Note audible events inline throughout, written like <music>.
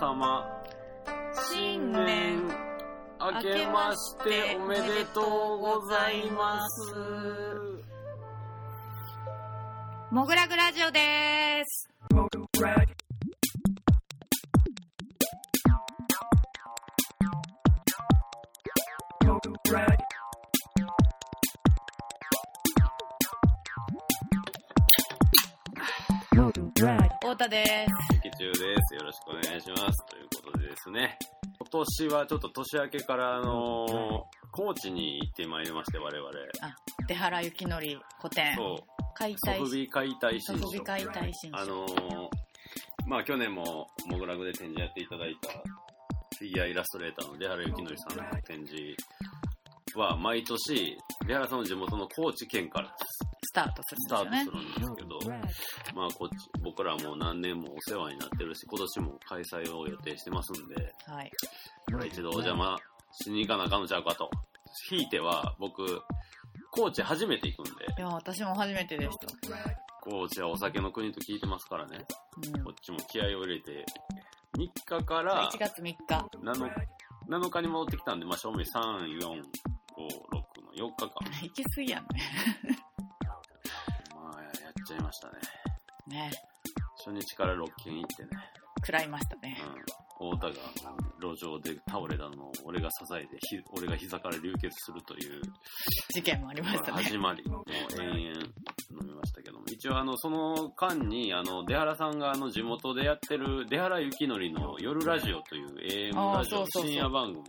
様、新年明けましておめでとうございます。モグラグラジオです。太田です。劇中です。よろしくお願いします。ということでですね、今年はちょっと年明けから、あのー高知に行ってまいりまして、我々。あ、出原幸則古典。そう、解体ソフビ解体新書。ソフビ解体新書。あのーまあ去年もモグラグで展示やっていただいたフィギュアイラストレーターの出原幸則さんの展示は毎年出原さんの地元の高知県からスタートすスタるんですよねートす。るんですけど、まあこっち僕らもう何年もお世話になってるし今年も開催を予定してますんではい。これ一度お邪魔しに行かなあかんのちゃうかとひいては僕高知初めて行くんでいや、私も初めてでした。高知はお酒の国と聞いてますからねうんこっちも気合を入れて、3日から1月3日。7, 7日に戻ってきたんで、まあ、正味3、4、5、6の4日間。行き過ぎやんね。ましたね。ね。初日から6軒行ってね、食らいましたね。うん、太田が路上で倒れたのを俺が支えて、ひ俺が膝から流血するという、事件もありましたね。始まり、もう延々飲みましたけども、一応あの、その間に、あの、出原さんがあの、地元でやってる、出原幸則の夜ラジオという AM ラジオ深夜番組に、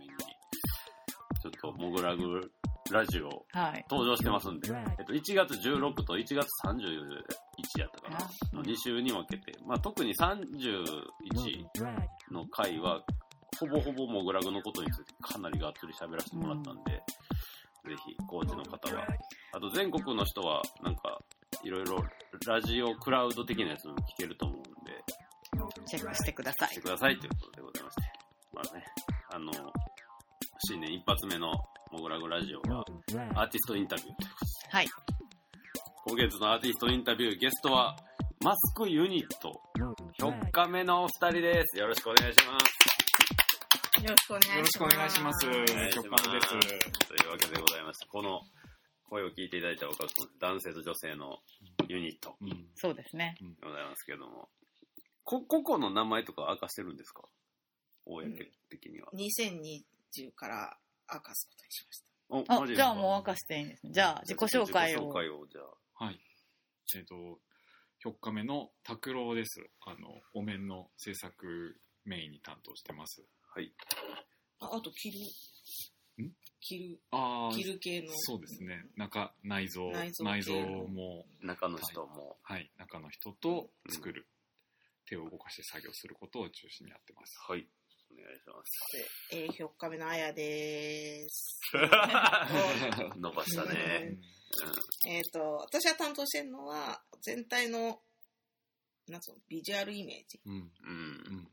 ちょっと、モグラグラジオはい。登場してますんで、えっと、1月16と1月31やったかな、の2週に分けて、まあ、特に31の回は、ほぼほぼモグラグのことについてかなりがっつり喋らせてもらったんで、ぜひ、高知の方は。あと、全国の人は、なんか、いろいろ、ラジオクラウド的なやつも聞けると思うんで、チェックしてくださいして。くださいということでございまして。まあね、あの、新年一発目のモグラグラジオは、アーティストインタビューということではい。今月のアーティストインタビューゲストは、マスクユニット、4日目のお二人です。よろしくお願いします。よろしくお願いします。よろしくお願いします。お願いします局間です。というわけでございまして、この声を聞いていただいたおかげで男性と女性のユニットうんそうですね。でございますけども、こ、個々の名前とか明かしてるんですか？公的には。2020から明かすことにしました。おあじゃあもう明かしていいんですね。じゃあ、自己紹介を自己紹。介を、じゃあ。はい。えっ、と、4日目の拓郎です。あの、お面の制作メインに担当してます。はい。ああと、着る。ん？着る、ああ、着る系の。そうですね。中、内臓、内臓も、中の人も、はい、中の人と作る、手を動かして作業することを中心にやってます。はい。お願いします。で、えー、4日目のあやでーす。<laughs> 伸ばしたうね。んえっ、と、私が担当してるのは、全体の、なんつうの、ビジュアルイメージうん。うん。うん。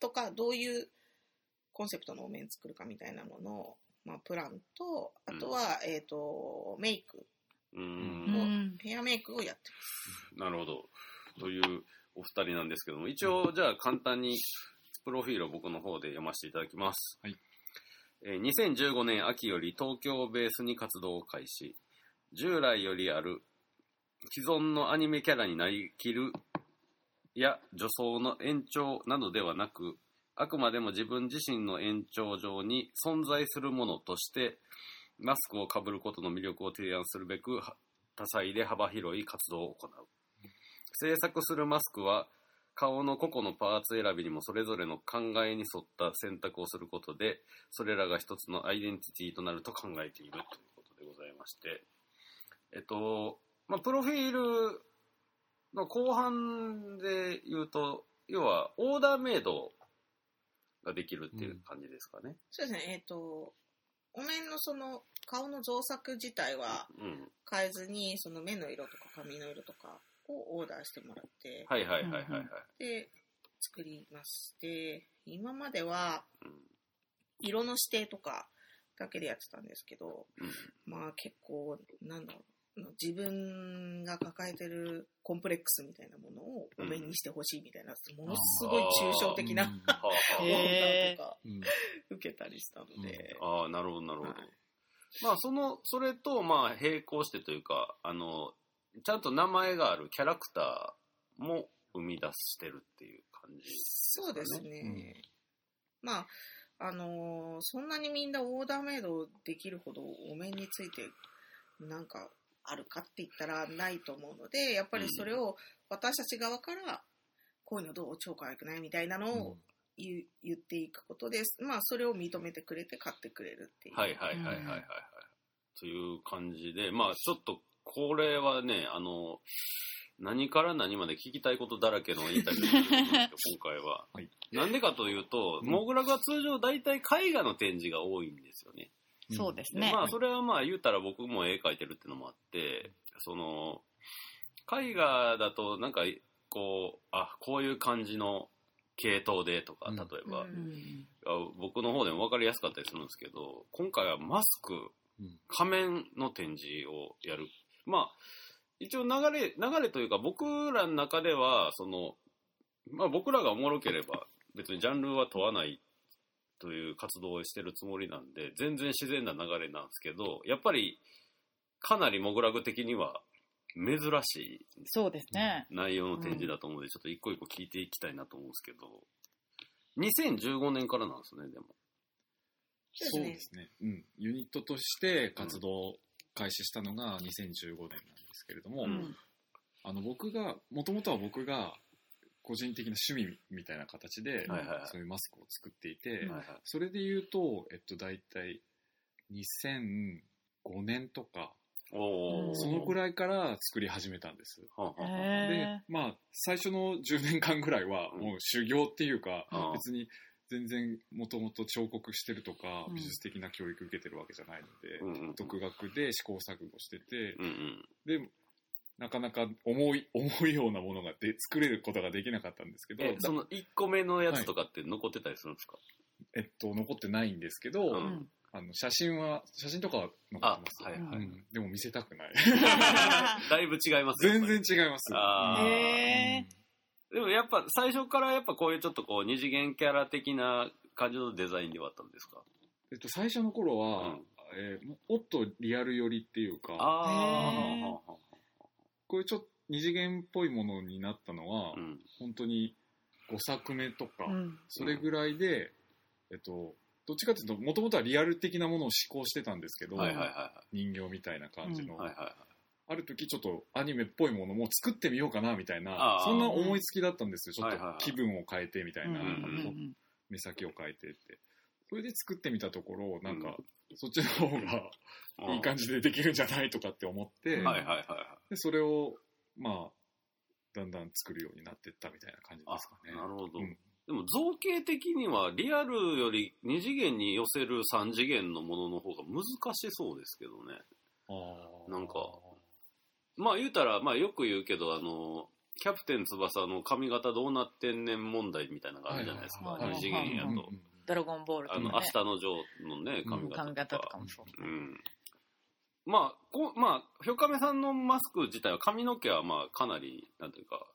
とか、どういうコンセプトのお面作るかみたいなものを、まあ、プランと、あとは、えっ、と、メイク、う。うんん。ヘアメイクをやってなるほど。というお二人なんですけども、一応、じゃあ簡単に、プロフィールを僕の方で読ませていただきます。はい。えー2015年秋より東京をベースに活動を開始。従来よりある既存のアニメキャラになりきるや女装の延長などではなく、あくまでも自分自身の延長上に存在するものとして、マスクをかぶることの魅力を提案するべく、は多彩で幅広い活動を行う。制作するマスクは、顔の個々のパーツ選びにもそれぞれの考えに沿った選択をすることで、それらが一つのアイデンティティとなると考えているということでございまして、えっと、まあ、プロフィールの後半で言うと、要はオーダーメイドができるっていう感じですかね。そうですね、えっ、と、お面のその顔の造作自体はうん。変えずに、その目の色とか髪の色とかをオーダーしてもらって、はいはいはいはいはい。で、作ります。で、今まではうん色の指定とかだけでやってたんですけど、うんまあ結構、なんだろう、自分が抱えてるコンプレックスみたいなものをお面にしてほしいみたいな、ものすごい抽象的なオーダーとかうん受けたりしたので、ああ、なるほど、なるほど。はいまあ、その、それと、まあ、並行してというか、あの、ちゃんと名前があるキャラクターも生み出してるっていう感じ。そうですね。まあ、あのーそんなにみんなオーダーメイドできるほどお面についてなんかあるかって言ったらないと思うので、やっぱりそれを私たち側から、こういうのどう超可愛くないみたいなのを言,、言っていくことです。まあ、それを認めてくれて買ってくれるっていう。はいはいはいはいはいはい。という感じで、まあ、ちょっと、これはね、あの、何から何まで聞きたいことだらけのインタビューだと思うんですよ、<laughs> 今回は。はいなんでかというと、うんモグラが通常大体絵画の展示が多いんですよね。そうですね。でまあ、それはまあ言うたら僕も絵描いてるっていうのもあって、その、絵画だとなんか、こう、あ、こういう感じの系統でとか、うん例えば、うん僕の方でも分かりやすかったりするんですけど、今回はマスク、うん仮面の展示をやる。まあ、一応流れ、流れというか僕らの中では、その、まあ僕らがおもろければ別にジャンルは問わないという活動をしてるつもりなんで、全然自然な流れなんですけど、やっぱりかなりモグラグ的には珍しいそうですね。内容の展示だと思うので、ちょっと一個一個聞いていきたいなと思うんですけど、2015年からなんですね、でも。そうですね。うん。ユニットとして活動を開始したのが2015年なんですけれども、うん。あの僕が、もともとは僕が個人的な趣味みたいな形で、はいはいはい。そういうマスクを作っていて、はいはい。それで言うと、えっと、大体2005年とか、そのくらいから作り始めたんです。でへ、まあ、最初の10年間ぐらいは、うん。もう修行っていうか、あ別に全然もともと彫刻してるとか、うん。美術的な教育受けてるわけじゃないので、うんうん独学で試行錯誤してて、うんうん。で、なかなか思い、<laughs> 思うようなものがで作れることができなかったんですけど、え、その1個目のやつとかって残ってたりするんですか、えっと、残ってないんですけど、ううん。ん。あの写真は、写真とかは残ってます。あはいはいうん。でも見せたくない。<laughs> だいぶ違いますよ全然違います。へでもやっぱ最初からやっぱこういうちょっとこう二次元キャラ的な感じのデザインではあったんですか？えっと、最初の頃は、うんえーもっとリアル寄りっていうか、ああ、こういうちょっと二次元っぽいものになったのは、うん。本当に5作目とか、うん。それぐらいで、えっと、どっちかというと、もともとはリアル的なものを試行してたんですけど、はいはいは人形みたいな感じの。はいはいはい。ある時ちょっとアニメっぽいものも作ってみようかなみたいなそんな思いつきだったんですよ。ちょっと気分を変えてみたいな、目先を変えてって。それで作ってみたところ、なんかうん、そっちの方が <laughs> いい感じでできるんじゃないとかって思って、でそれを、まあ、だんだん作るようになっていったみたいな感じですかね。あなるほど。うん。でも造形的にはリアルより二次元に寄せる三次元のものの方が難しそうですけどね。なんかまあ言うたら、まあよく言うけど、あの、キャプテン翼の髪型どうなってんねん問題みたいなのがあるじゃないですか。二次元やと。ドラゴンボールとかね。あの、明日のジョーのね、髪型髪型とかもそう。うん。まあ、こう、まあ、ひょかめさんのマスク自体は髪の毛はまあかなり、なんていうか、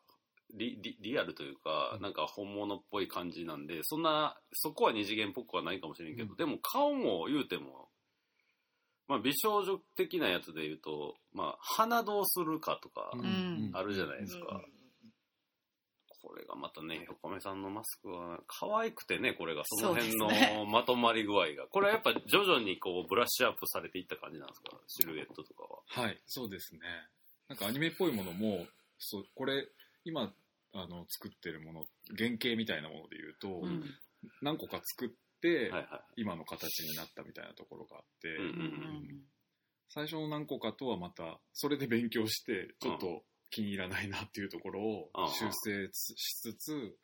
リリリアルというか、うんなんか本物っぽい感じなんで、そんな、そこは二次元っぽくはないかもしれんけど、うんでも顔も言うても、まあ美少女的なやつで言うと、まあ鼻どうするかとか、ん。あるじゃないですか。うん。これがまたね、ひょかめさんのマスクは可愛くてね、これが、その辺のまとまり具合が。これはやっぱ徐々にこうブラッシュアップされていった感じなんですか？シルエットとかは。はい、そうですね。なんかアニメっぽいものも、そうこれ、今、あの、作ってるもの、原型みたいなもので言うと、うん。何個か作って、はいは今の形になったみたいなところがあって、うんうん最初の何個かとはまた、それで勉強して、ちょっと気に入らないなっていうところをうん修正しつつ、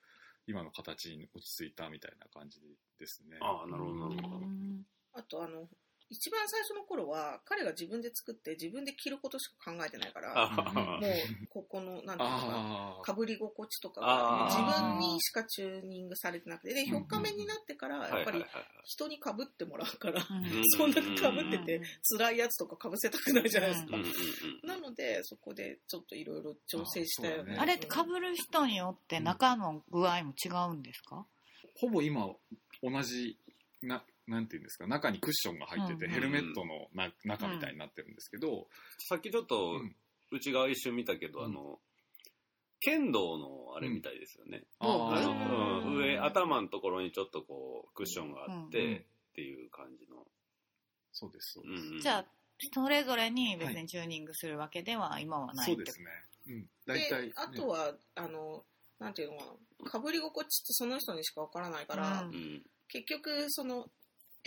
今の形に落ち着いたみたいな感じですねい。。ああ、なるほど、なるほど。うんあとあの一番最初の頃は彼が自分で作って自分で着ることしか考えてないからあもうここのなんていうのかかぶり心地とかあがー。自分にしかチューニングされてなくてでうんうん。4日目になってからやっぱり人にかぶってもらうから <laughs> そんなにかぶってて辛いやつとかかぶせたくないじゃないですか。なのでそこでちょっといろいろ調整したよね。あれって被る人によって中の具合も違うんですか、ほぼ今同じななんていうんですか中にクッションが入ってて、うんヘルメットのな中みたいになってるんですけど、さっきちょっとうん。内側一瞬見たけど、うん。あの剣道のあれみたいですよね、ああー。のうん上頭のところにちょっとこうクッションがあって、うん。っていう感じの、そうですそうです、うんうん。じゃあそれぞれに別にチューニングするわけでは今はないってそうですね。うん。大体、であとはあのなんていうのかな。かぶり心地ってその人にしかわからないから、うん。うん。結局その、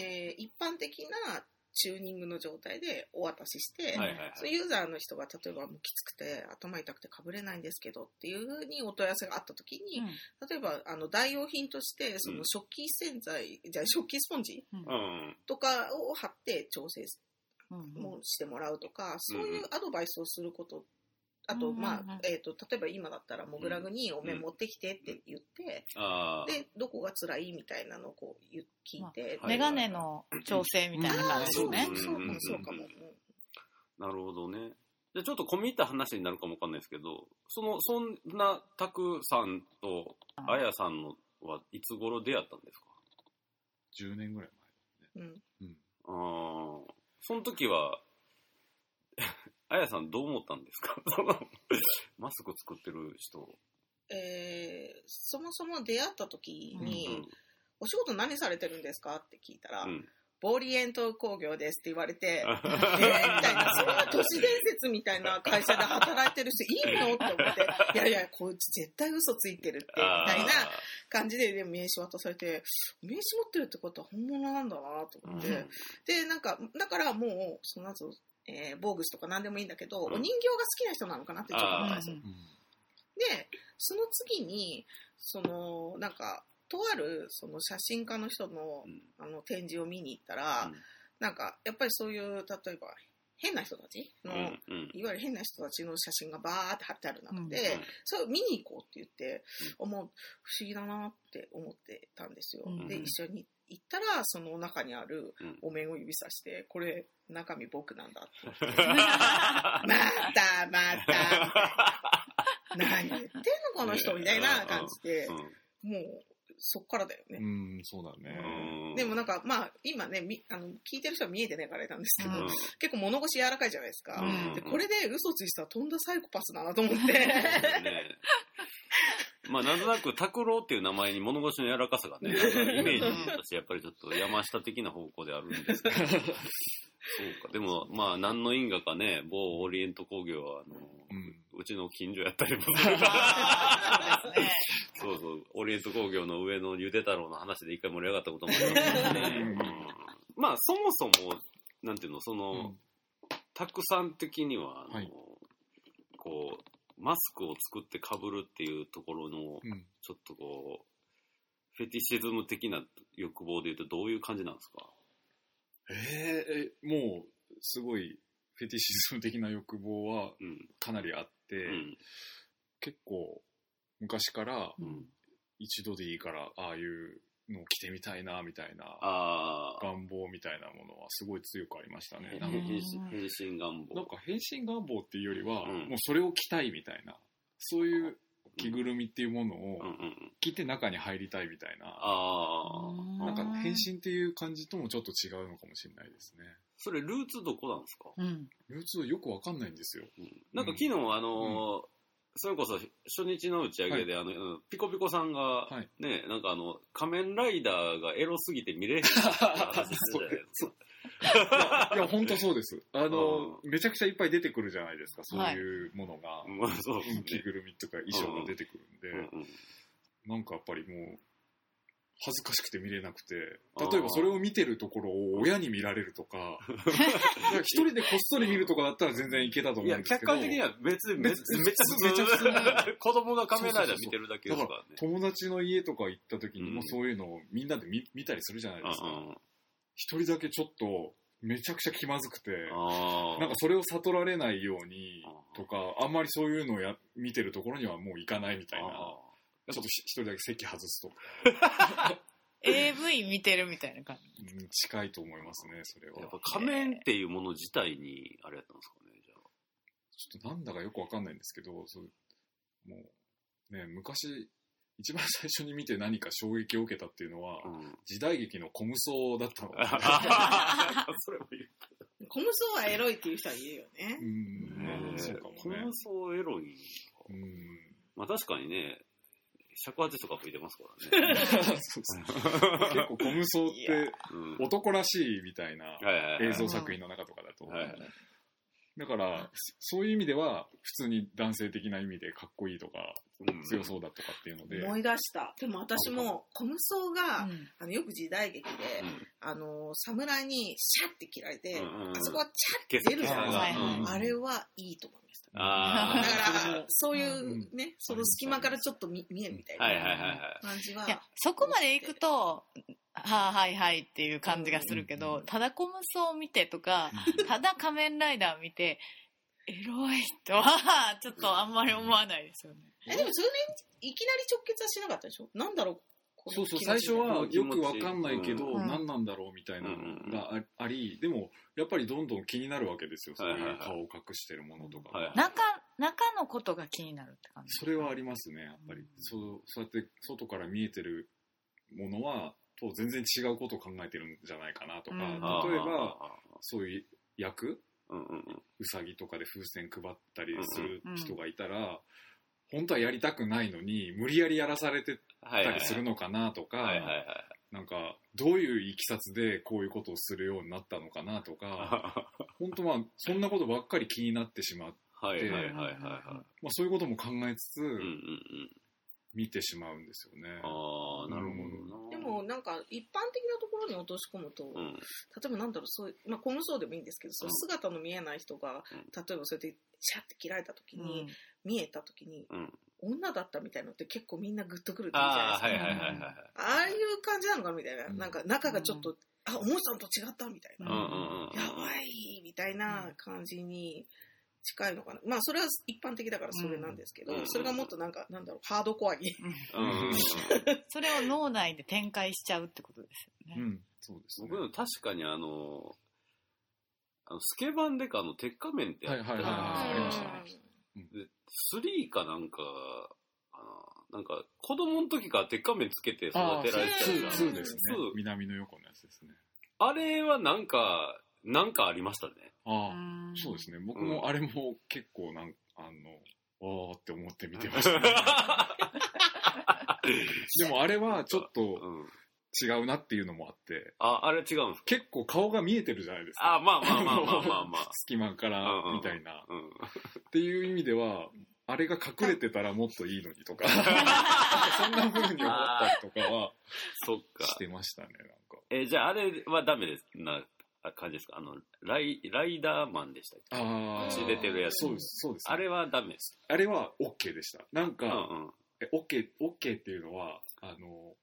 えー一般的なチューニングの状態でお渡しして、はいはいはい。ユーザーの人が例えばもうきつくて頭痛くてかぶれないんですけどっていうふうにお問い合わせがあった時に、例えばあの代用品としてその食器洗剤、じゃあ食器スポンジうん。うん。とかを貼って調整うんうん。もしてもらうとか、そういうアドバイスをすることあと、まあえー、と例えば今だったらモグラグにお面持ってきてって言って、でどこが辛いみたいなのをこう言聞いて、はいメガネの調整みたいな感じですね。そうかうんもそうかも、なるほどね。じゃあちょっと込み入った話になるかもわかんないですけどそのそんなタクさんとあやさんのはいつ頃出会ったんですか？10年ぐらいうんうん。前、うん、ああその時はあやさんどう思ったんですか？<laughs> そのマスク作ってる人。えーそもそも出会った時に、うんお仕事何されてるんですか？って聞いたら、うん。ボーリエント工業ですって言われて、<laughs> えー、みあたいな、そんな都市伝説みたいな会社で働いてる人いいの？って思って、いやいや、こいつ絶対嘘ついてるって、みたいな感じで、で名刺渡されて、名刺持ってるってことは本物なんだなと思って、うん。で、なんか、だからもう、そのなんつうのえー、ボーグスとか何でもいいんだけど、うん。お人形が好きな人なのかなってちょっと思ったんですよ。うん。で、その次に、その、なんか、とあるその写真家の人のうん。あの展示を見に行ったら、うん。なんか、やっぱりそういう、例えば、変な人たちの、いわゆる変な人たちの写真がバーって貼ってある中で、うん。それを見に行こうって言って、思う不思議だなって思ってたんですよ。うん。で、一緒に行ったら、その中にあるうんお面を指さして、これ、中身僕なんだって。<laughs> また、また、何言ってんのこの人みたいな感じで、もう、そっからだよね。うん、そうだね。うんでもなんか、まあ、今ね、みあの聞いてる人は見えてないからあれなんですけど、うん結構物腰柔らかいじゃないですか。うんでこれで嘘ついてたらとんだサイコパスだなと思って。ねまあなんとなく拓郎っていう名前に物腰の柔らかさがね、イメージとしてやっぱりちょっと山下的な方向であるんですけど。そうか。でもまあ何の因果かね、某オリエント工業はあの、うん。うちの近所やったりも。そう。そうオリエント工業の上のゆで太郎の話で一回盛り上がったこともありますしね。うんまあそもそも、なんていうの、その、たくさん的には、あのはいこう、マスクを作って被るっていうところの、うん。ちょっとこう、フェティシズム的な欲望で言うとどういう感じなんですか？えーえ、もう、すごい、フェティシズム的な欲望はうん。かなりあって、うん。結構、昔からうん。一度でいいから、ああいうのを着てみたいな、みたいな。願望みたいなものはすごい強くありましたね。変なんか変身願なん望。か変身願望っていうよりは、うんもうそれを着たいみたいな、そういう着ぐるみっていうものをうんうんうん。着て中に入りたいみたいな、ああ。なんか変身っていう感じともちょっと違うのかもしれないですね。それルーツどこなんですか？うん。流通よくわかんないんですよ。うんなんか昨日、あのーそれこそ初日の打ち上げで、あの、うんピコピコさんが、はいね、なんかあの、仮面ライダーがエロすぎて見れへんって話してたじゃないですか。いや、本当そうです。あの、めちゃくちゃいっぱい出てくるじゃないですか、そういうものが。まあそう着ね。ぐるみとか衣装が出てくるんで、うんうんなんかやっぱりもう、恥ずかしくて見れなくて、例えばそれを見てるところを親に見られるとか、<laughs> いや一人でこっそり見るとかだったら全然いけたと思いや、うんですけど。客観的には別に、めちゃ普通めっちゃ普通子供が仮面ライダー見てるだけだからですからね。友達の家とか行った時にうんもそういうのをみんなで見見たりするじゃないですか。一人だけちょっとめちゃくちゃ気まずくて。なんかそれを悟られないようにとか、あんまりそういうのをや見てるところにはもう行かないみたいな。あちょっと一人だけ席外すとか、AV 見てるみたいな感じ。うん近いと思いますね、それは。ーやっぱ仮面っていうもの自体に、あれやったんですかね、じゃちょっとなんだかよくわかんないんですけど、そうもう、ね、昔、一番最初に見て何か衝撃を受けたっていうのは、あ。うん。時代劇のコムソだったので、<laughs> それも言う。コムソはエロいっていう人はいるよねう。ん、ねそうかもコね。ムソエロい。うん。まあ確かにね、尺八とか吹いてますからね。そうそう結構コムソっいや。てうん。男らしいみたいなはいはいはい。映像作品の中とかだと。はいはいだから、そういう意味では、普通に男性的な意味でかっこいいとか、うん。強そうだとかっていうので、思い出した。でも私もコムソが、よく時代劇で、あの侍にシャッて切られて、うんうんあそこはチャッ消て出るじゃはいないですか。はいあれはいいと思い。あだあ。から、そういうね、その隙間からちょっと見見えるみたいはいはいはいなはい。感じは。いや、そこまで行くと、はあ、はいはいっていう感じがするけど、うんただコムソを見てとか、ただ仮面ライダー見て、エロいとは、ちょっとあんまり思わないですよね。え、でもそれね、いきなり直結はしなかったでしょ？なんだろうそうそう、最初はよくわかんないけど、うん。何なんだろうみたいなのがああり、でも、やっぱりどんどん気になるわけですよ。そうはいはいはい。いう顔を隠してるものとかは。いはいが。中、中のことが気になるって感じ。それはありますね、やっぱり。そうそうやって外から見えてるものは、と全然違うことを考えてるんじゃないかなとか、うん。例えば、、そういう役？うんうんうん。うさぎとかで風船配ったりする人がいたら、本当はやりたくないのに、無理やりやらされて。たりするのかなとか、はいはいはい。なんか、どういういきさつでこういうことをするようになったのかなとか、は <laughs> 本当はそんなことばっかり気になってしまう。いはいはいはいはい。まあそういうことも考えつつ、うんうんうん。見てしまうんですよね。ああ、なるほどな。でも、なんか一般的なところに落とし込むと、うん。例えばなんだろう、そういう、まあ、コムソーでもいいんですけど、その姿の見えない人が、うん例えばそうやってシャッて切られた時うんに、見えた時に、うん。女だったみたいなのって結構みんなグッとくるじゃああ、ないですか。はいはいはいはい。ああいう感じなのかみたいな。うんなんか中がちょっと、あ、思ってたのと違ったみたいな。やばいみたいな感じに近いのかな。まあそれは一般的だからそれなんですけど、うんそれがもっとなんか、なんだろう、ハードコアに。<laughs> それを脳内で展開しちゃうってことですよね。うん、そうですね。僕でも確かにあの、あのスケバンデカの鉄仮面ってあったじゃないですか。はいはいはいありましたねで、3かなんか、あのなんか、子供の時から鉄仮面つけて育てられてたやつうんが2ですねツー。南野陽子のやつですね。あれはなんか、なんかありましたね。ああ、んそうですね。僕もあれも結構なんあの、ああって思って見てました、ね。<laughs> でもあれはちょっとうん。違うなっていうのもあって、あ、あれ違うんですか？結構顔が見えてるじゃないですか。あ、まあまあまあまあまあまあ。<laughs> 隙間からみたいな。うん。っていう意味では、あれが隠れてたらもっといいのにとか、<laughs> そんな風に思ったりとかはそっかし。てましたね、なんか。え、じゃああれはダメですな感じですか？あの、ライ、ライダーマンでしたっけ？ああ。口出てるやつそうです、そうです、あれはダメです。あれは OK でした。なんうか、んうん。え、OK、OK っていうのは、あの、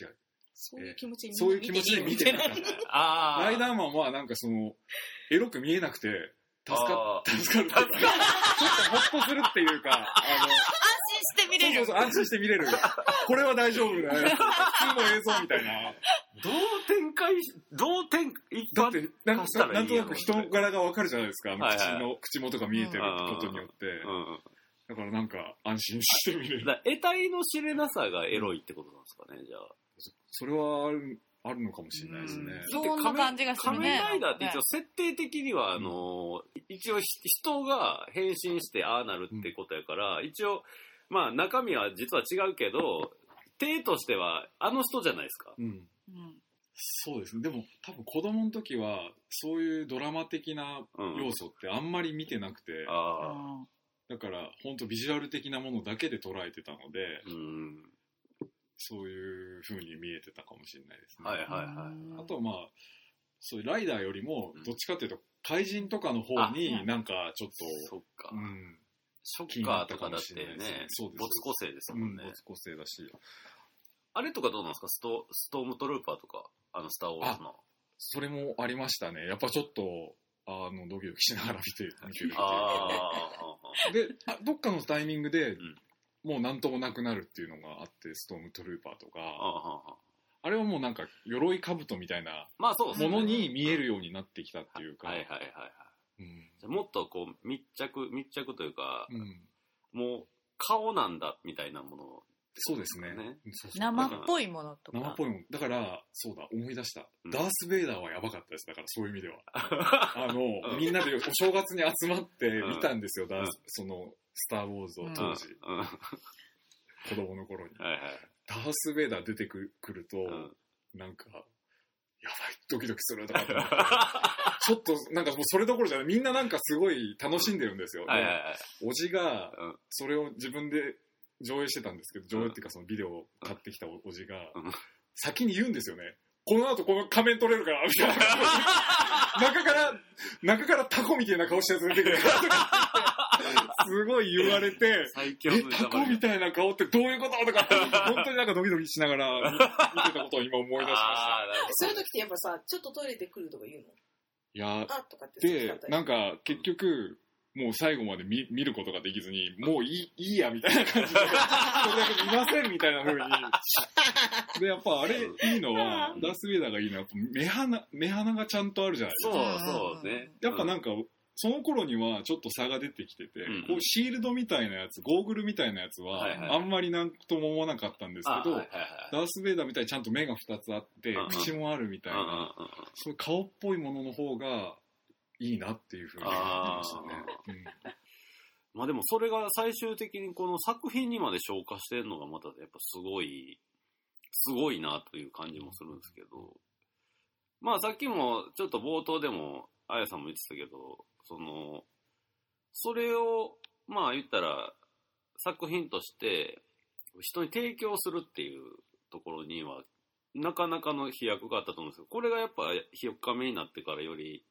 違う。そういう気持ちにそういう気持ちで見てなかっ <laughs> ああ。た。ライダーマンはなんかその、エロく見えなくて、助か助かるっていうか、<laughs> ちょっとホッとするっていうか、あの、<laughs> して見れる。そうそうそう、安心して見れる。これは大丈夫だよ。普通の映像みたいな。どう展開し、どう展、一だって、なんからなんとなく人柄がわかるじゃないですか。あのはいはい口の、口元が見えてることによって。だからなんか安心して見れる。だから得体の知れなさがエロいってことなんですかね、じゃあ。それはある、あるのかもしれないですね。うんそんな感じがするね仮面ライダーって一応設定的には、あの、一応人が変身してああなるってことやから、一応、まあ中身は実は違うけど、体としてはあの人じゃないですか。うん。うんそうですね。でも多分子供の時は、そういうドラマ的なうん。要素ってあんまり見てなくて、ああ。だから本当ビジュアル的なものだけで捉えてたので、うん。そういう風に見えてたかもしれないですね。はいはいはい。あとはまあ、そういうライダーよりもうん、どっちかっていうと、怪人とかの方あになんかちょっそっかと、。うん、ショッカーとかだってねそうです没個性ですうん、もんね。没個性だし。あれとかどうなんですか？ストストームトルーパーとか、あの、スター・ウォーズの。それもありましたね。やっぱちょっと、あの、ドキドキしながら見て、見てるっていうあで、あどっかのタイミングで、んもうなんともなくなるっていうのがあって、ストームトルーパーとあ、か、あれはもうなんか、鎧兜みたいなまあそうですね。ものに見えるようになってきたっていうか、はいはいはいはい。うんじゃあもっとこう密着、密着というか、うんもう顔なんだみたいなものを。そうですねね。そうそう生っぽいものとか。生っぽいもん。だから、そうだ、思い出した。うんダース・ベイダーはやばかったです。だから、そういう意味では。あ <laughs> あの、うんみんなでお正月に集まってうん見たんですよ、ダーうんス、その、スター・ウォーズをうん当時、うん。は子供の頃に。いはい。ダース・ベイダー出てくくると、うんなんか、やばい、ドキドキするとかって思ってちょっと、なんかもうそれどころじゃない、みんななんかすごい楽しんでるんですよ。はいはいはい。でおじが、うんそれを自分で上映してたんですけど、上映っていうかそのビデオを買ってきたおおじがうん、先に言うんですよね。この後この仮面取れるから、みたいな。<laughs> 中から、中からタコみたいな顔したやつ出てくるからとか言って、<laughs> すごい言われて、最強えの、タコみたいな顔ってどういうこととかって、本当になんかドキドキしながら見見てたことを今思い出しました。そういう時ってやっぱさ、ちょっとトイレで来るとか言うの？いやあとかってで、なんか結局、もう最後まで見見ることができずに、もういいいいやみたいな感じで、それだけ見ませんみたいな風に。で、やっぱあれいいのは、ダース・ベイダーがいいのは、目鼻、目鼻がちゃんとあるじゃないですか。そうそうね。やっぱなんか、その頃にはちょっと差が出てきてて、うん。こうシールドみたいなやつ、ゴーグルみたいなやつは、あんまりなんとも思わなかったんですけど、あはいはいはい。ダース・ベイダーみたいにちゃんと目が2つあって口もあるみたいな、そういう顔っぽいものの方がいいなっていうふうに思いましたね。うん。まあでもそれが最終的にこの作品にまで消化してるのがまたやっぱすごい、すごいなという感じもするんですけど、まあさっきもちょっと冒頭でもあやさんも言ってたけど、その、それをまあ言ったら作品として人に提供するっていうところにはなかなかの飛躍があったと思うんですけど、これがやっぱ4日目になってからより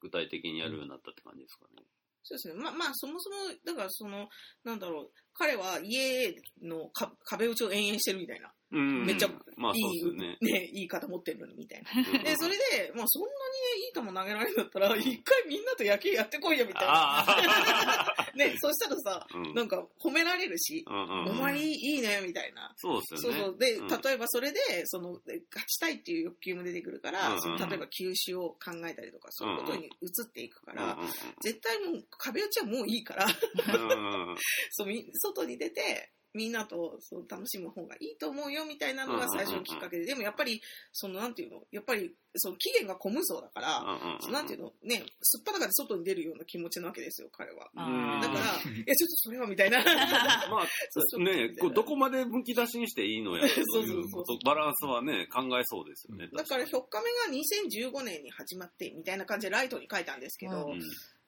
具体的にやるようになったって感じですかね。そうですね。ま、まあ、そもそも、だからその、なんだろう、彼は家のか壁打ちを延々してるみたいな。うんめっちゃまあいい、そうですよね。ね、言い方持ってるのにみたいな。うんで、それで、まあ、そんなにいい球投げられるんだったら、一回みんなと野球やってこいよみたいな。あ <laughs> ね、そしたらさ、あ、うんなんか褒められるし、うんうんお前いいいいね、みたいな。そうですよね。そうそう。で、うん例えばそれで、その、で勝ちたいっていう欲求も出てくるから、うんうんその例えば球種を考えたりとか、そういうことに移っていくから、うんうん絶対もう壁打ちはもういいから、<laughs> そうみ外に出て、みんなとそう楽しむ方がいいと思うよみたいなのが最初のきっかけで、でもやっぱり、そのなんていうの、やっぱり、その期限が混むそうだから、そのなんていうの、ね、すっぱだかで外に出るような気持ちなわけですよ、彼は。うん。だから、<laughs> え、ちょっとそれはみたいな。<laughs> まそうあ、ね、こうどこまでむき出しにしていいのやという <laughs> そうそうそうバランスはね、考えそうですよね。だから、確4日目が2015年に始まって、みたいな感じでライトに書いたんですけど、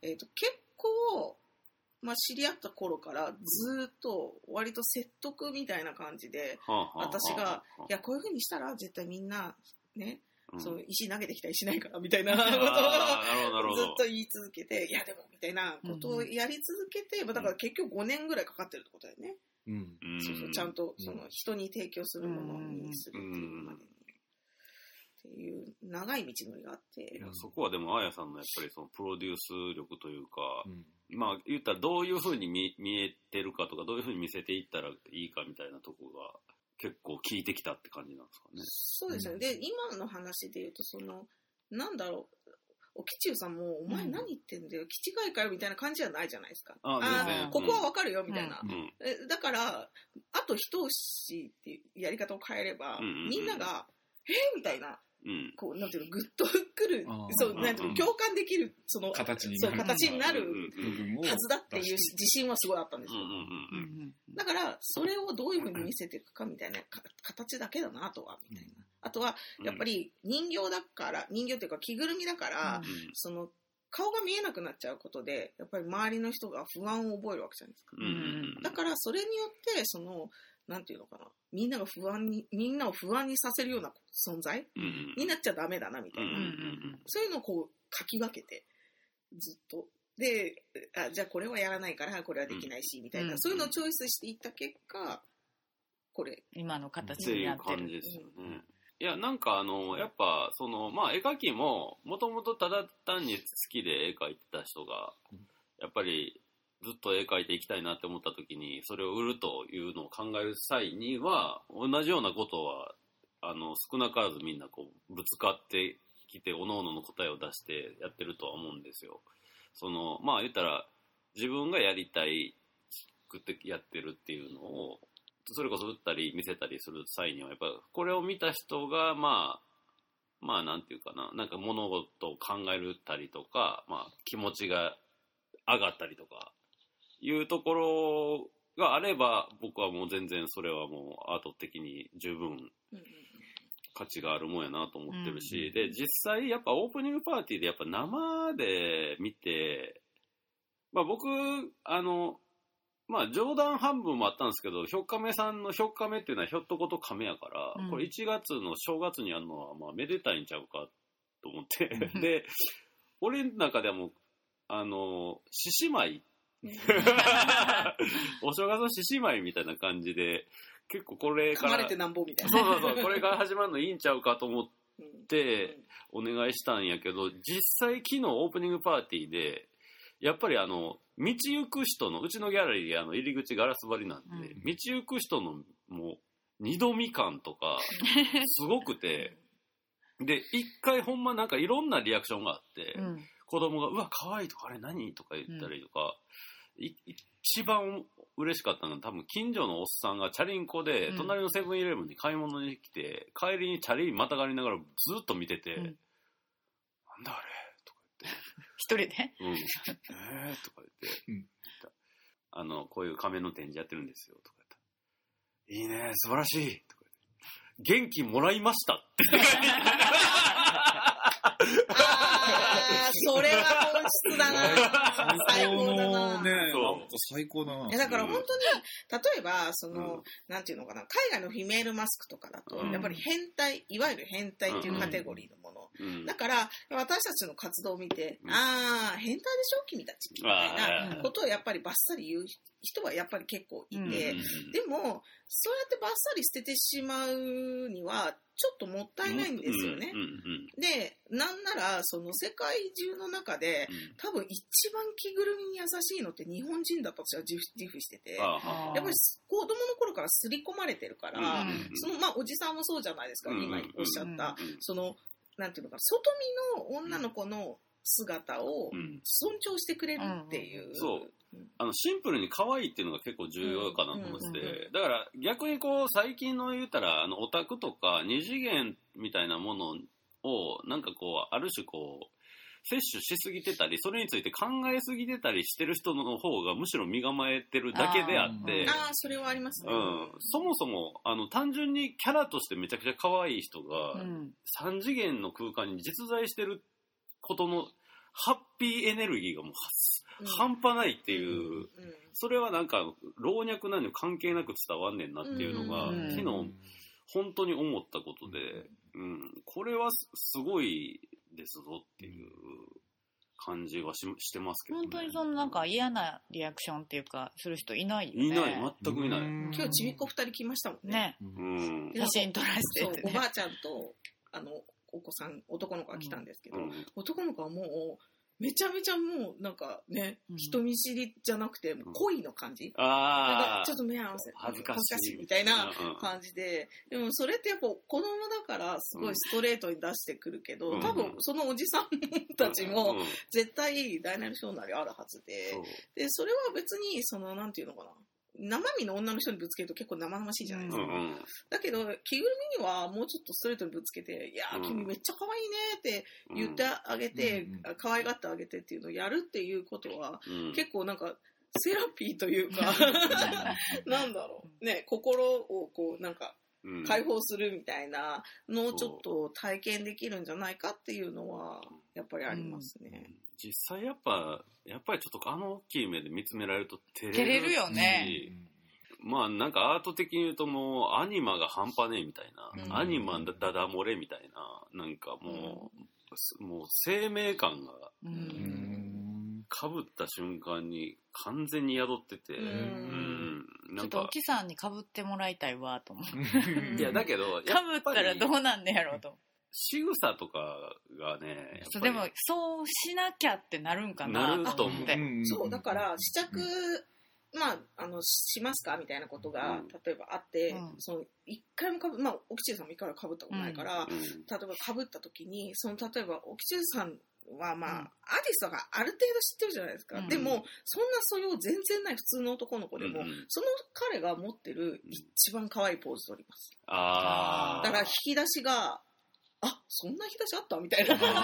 えっ、と、結構、まあ、知り合った頃からずっと割と説得みたいな感じで、私が、いや、こういう風にしたら絶対みんな、ね、うんその石投げてきたりしないから、みたいなことを。ずっと言い続けて、いや、でも、みたいなことをやり続けて、まあだから結局5年ぐらいかかってるってことだよね。うんうんそうそう、ちゃんと、うんその人に提供するものにするっていうまでに。っていう長い道のりがあってい、やそこはでも、あやさんのやっぱりそのプロデュース力というか、うんまあ言ったらどういうふうに見見えてるかとか、どういうふうに見せていったらいいかみたいなとこが結構効いてきたって感じなんですかね。そうですね。で、今の話で言うと、その、なんだろう、おきちゅうさんも、お前何言ってんだよ、気違いかよ、みたいな感じじゃないじゃないですか。ああここはわかるよ、みたいな。うん。えだから、あと一押しっていうやり方を変えれば、うんうんうんみんなが、えー、みたいな、うん。こう、なんていうの、ぐっとくるそう、なんていうの、うん。共感できる、その、そう、形になる形になるはずだっていう自信はすごいあったんですよ。だから、それをどういうふうに見せていくかみたいなか形だけだな、あとは、みたいな。あとは、うん。やっぱり人形だから、人形っていうか着ぐるみだから、うん、その、顔が見えなくなっちゃうことで、やっぱり周りの人が不安を覚えるわけじゃないですか。だから、それによって、その、なんていうのかな、みんなが不安に、みんなを不安にさせるような存在？うんうんになっちゃダメだな、みたいな。うんうんそういうのをこう、書き分けて、ずっと。で、あ、じゃあこれはやらないから、これはできないし、みたいな、うんそういうのをチョイスしていった結果、これ。今の形ていうになってる。感じですよね。いや、なんかあの、やっぱ、その、まあ、絵描きも、もともとただ単に好きで絵描いてた人が、やっぱり、ずっと絵描いていきたいなって思った時に、それを売るというのを考える際には、同じようなことは、あの、少なからずみんなこう、ぶつかってきて、各々の答えを出してやってるとは思うんですよ。その、まあ言ったら、自分がやりたいくってやってるっていうのを、それこそ売ったり見せたりする際には、やっぱこれを見た人が、まあ、まあなんていうかな、なんか物事を考えるたりとか、まあ気持ちが上がったりとか、いうところがあれば、僕はもう全然それはもうアート的に十分価値があるもんやなと思ってるし、で、実際やっぱオープニングパーティーでやっぱ生で見て、まあ僕、あの、まあ冗談半分もあったんですけど、ひょっかめさんのひょっかめっていうのはひょっとこと亀やから、うん。これ1月の正月にやるのはまあめでたいんちゃうかと思って、で、俺の中ではもう、あの、獅子舞 <laughs> お正月の獅子舞みたいな感じで、結構これから、れてなんぼみたいな。そうそうそう、これから始まるのいいんちゃうかと思っうん。てお願いしたんやけど、実際昨日オープニングパーティーで、やっぱりあの、道行く人の、うちのギャラリーあの入り口ガラス張りなんで、うん。道行く人のもう、二度見感とか、すごくて、で、一回ほんまなんかいろんなリアクションがあって、うん。子供が、うわ、可愛いとか、あれ何とか言ったりとか、い一番嬉しかったのは多分近所のおっさんがチャリンコでうん。隣のセブンイレブンに買い物に来て、帰りにチャリまたがりながらずっと見てて、うん。なんだあれ？とか <laughs> 一人で？言って、うん、<laughs> えー？とか言って、うん。あの、こういう仮面の展示やってるんですよ。とか言ったらいいね、素晴らしい。とか言って。元気もらいましたって。<laughs> あー、それは本質だな。最高だな。ね、そうなんか最高だな。いやだから本当に、例えば、その、うんなんていうのかな、海外のフィメールマスクとかだと、うんやっぱり変態、いわゆる変態っていうカテゴリーのもの。うんだから、私たちの活動を見て、うんあー、変態でしょ、君たち。みたいあなことをやっぱりバッサリ言う人はやっぱり結構いて、うんでも、そうやってバッサリ捨ててしまうには、ちょっともったいないんですよね。うん。うんで、なんなら、その世界中の中で、うん。多分一番着ぐるみに優しいのって日本人だと私は自負自負してて、やっぱり子供の頃から刷り込まれてるから、うんそのまあおじさんもそうじゃないですか、うん今おっしゃった、うんそのなんていうのか外見の女の子の姿をうん。尊重してくれるっていう、そうあのシンプルに可愛いっていうのが結構重要かなと思ってて、だから逆にこう最近の言うたらあのオタクとか二次元みたいなものをなんかこうある種こう摂取しすぎてたりそれについて考えすぎてたりしてる人の方がむしろ身構えてるだけであって。あああそれはありますね、うん、そもそもあの単純にキャラとしてめちゃくちゃ可愛い人が、うん。3次元の空間に実在してることのハッピーエネルギーがもううん。半端ないっていう、うんそれはなんか老若男女関係なく伝わんねんなっていうのが、うん昨日本当に思ったことで、うん、これはすすごいですぞっていう感じはししてますけど、ね、本当にそのなんか嫌なリアクションっていうかする人いないよね。いない全くいない、今日ちびっこ二人来ましたもんね。ねうん。で写真撮らせてね。おばあちゃんとあのお子さん男の子が来たんですけど、うん。男の子はもうめちゃめちゃもうなんかね、うん。人見知りじゃなくて恋の感じ、なんあちょっと目合わせ恥ずかしい。みたいな感じで。でもそれってやっぱ子供だからすごいストレートに出してくるけど、うん。多分そのおじさんたちもうん絶対大なり小なりあるはずで。でそれは別にそのなんていうのかな生身の女の人にぶつけると結構生々しいじゃないですか、うんうん。だけど着ぐるみにはもうちょっとストレートにぶつけて「いやーうん。君めっちゃ可愛いね」って言ってあげて、うんあ可愛がってあげてっていうのをやるっていうことは、うん。結構なんかセラピーというか <laughs> なんだろう。ね心をこうなんかうん。解放するみたいなのをちょっと体験できるんじゃないかっていうのはやっぱりありますね。実際やっぱやっぱりちょっとあの大きい目で見つめられると照れる照れるよね。しまあなんかアート的に言うともうアニマが半端ねえみたいな、うん。アニマだダダ漏れみたいな。なんかもう、もう生命感がううん。んかぶった瞬間に完全に宿ってて、ううん。ん、ちなんか、ょっと沖さんにかぶってもらいたいわと思う。いや、だけど、<laughs> かぶったらどううなんねやろうと思う。仕草とかがね、でも、そうしなきゃってなるんかななると思う。って。そう、だから、試着、まあ、あの、しますかみたいなことがうん、例えばあって、うん。その、一回もかぶ、まあ、沖中さんも一回もかぶったことないから、うん。例えばかぶった時に、その、例えば、沖中さんは、まあ、うん。アーティストがある程度知ってるじゃないですか。うん。でも、そんな素養全然ない普通の男の子でも、うんその彼が持ってる一番可愛いポーズ取ります。ああ。だから、引き出しが、あ、そんな引き出しあった？みたいな。確か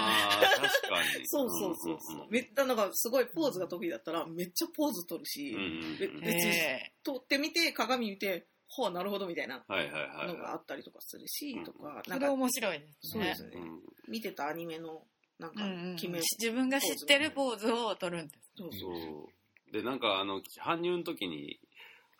に。<laughs> そうそうそうそう。んんんめったなんかすごいポーズが得意だったらめっちゃポーズ取るし、うんうん別にえ撮ってみて鏡見て、はあなるほどみたいなはいはいはいのがあはったりとかするし、うんとかえそれなんか面白いですねそうです。ね、見てたアニメのなんかうんうん決め、自分が知ってるポーズを取るんです。そうそそうう。で、なんかあの、搬入の時に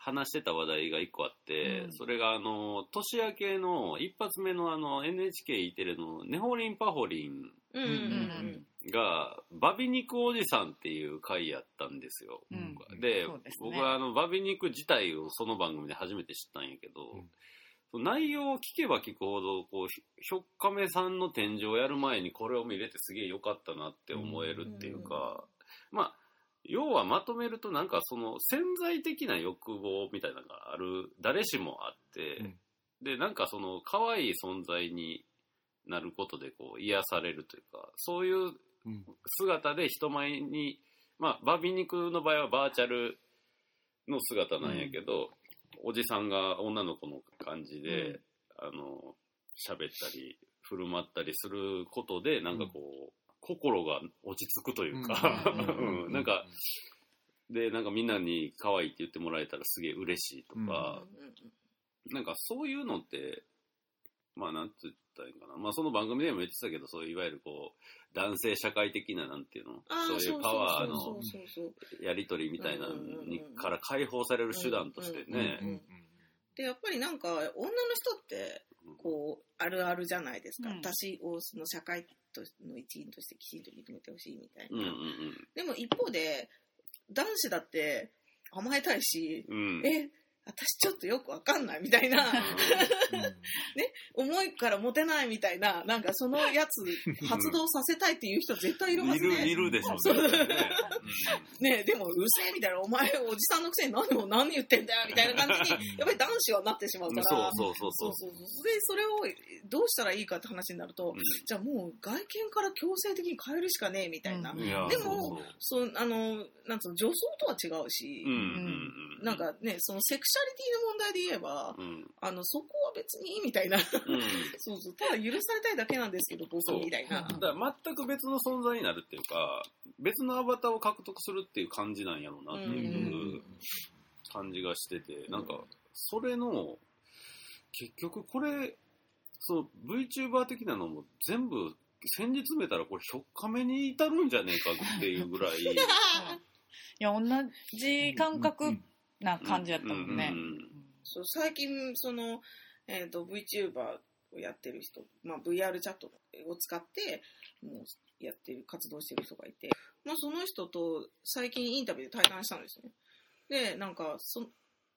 話してた話題が一個あって、うん。それがあの、年明けの一発目のあの、NHKE テレのネホリンパホリンうんうんが、バビ肉おじさんっていう回やったんですよ。うん。でね。僕はあのバビ肉自体をその番組で初めて知ったんやけど、うん。内容を聞けば聞くほどこうひひょっかめさんの展示をやる前にこれを見れてすげえ良かったなって思えるっていうか、まあ要はまとめるとなんかその潜在的な欲望みたいなのがある誰しもあって、うん。でなんかその可愛い存在になることでこう癒されるというかそういううん姿で人前に、まあ、バビ肉の場合はバーチャルの姿なんやけど、おじさんが女の子の感じで、あの、喋ったり、振る舞ったりすることで、なんかこう、心が落ち着くというか、なんか、で、なんかみんなに可愛いって言ってもらえたらすげえ嬉しいとか、なんかそういうのって、まあなんて言ったらいいんかな。まあその番組でも言ってたけど、そういういわゆるこう、男性社会的ななんていうの、そういうパワーのやりとりみたいなにから解放される手段としてね、でやっぱりなんか女の人ってこうあるあるじゃないですか、うん。私をその社会との一員としてきちんと認めてほしいみたいな、うんうんでも一方で男子だって甘えたいし、うん。うん。え私ちょっとよくわかんないみたいな。思いからモテないみたいななんかそのやつ <laughs> 発動させたいっていう人絶対いるはいずる、ね。いるでしょ、そう。ねねえでもうるせえみたいなお前おじさんのくせに何も何言ってんだよみたいな感じにやっぱり男子はなってしまううんから。そうそうそうそう。そうそうそう。でそれをどうしたらいいかって話になると、うん。じゃあもう外見から強制的に変えるしかねえみたいな、でもそうあのなんつうの女装とは違うし。なん、かねそのセクシャリティの問題で言えば、うん。あのそこは別にいいみたいな。うん。そうそう。ただ許されたいだけなんですけど僕みたいなだから全く別の存在になるっていうか、別のアバターを獲得するっていう感じなんやろうなっていう感じがしてて、なんか、それの、結局これ、その VTuber 的なのも全部、先日詰めたらこれ、ひょっかめに至るんじゃねえかっていうぐらい。<laughs> いや、同じ感覚な感じやったもんね。う。んそう最近その、えー、と VTuber をやってる人、まあ、VR チャットを使ってもうやってる活動してる人がいて、まあ、その人と最近インタビューで対談したんですね。でなんかそ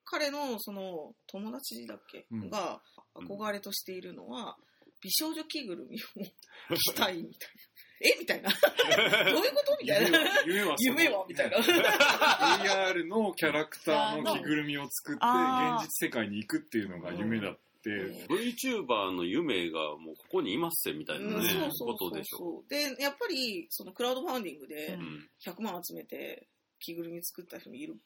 彼のその友達だっけ、うん。が憧れとしているのは美少女着ぐるみを着たいみたいなえ？みたいな。<laughs> どういうこと？みたいな。夢は夢はみたいな。<laughs> VR のキャラクターの着ぐるみを作って現実世界に行くっていうのが夢だって、うん。VTuber の夢がもうここにいますよみたいなうん。ね、そうそうそう。ことでしょ。でやっぱりそのクラウドファンディングでうん。100万集めて着ぐるみ作った人もいる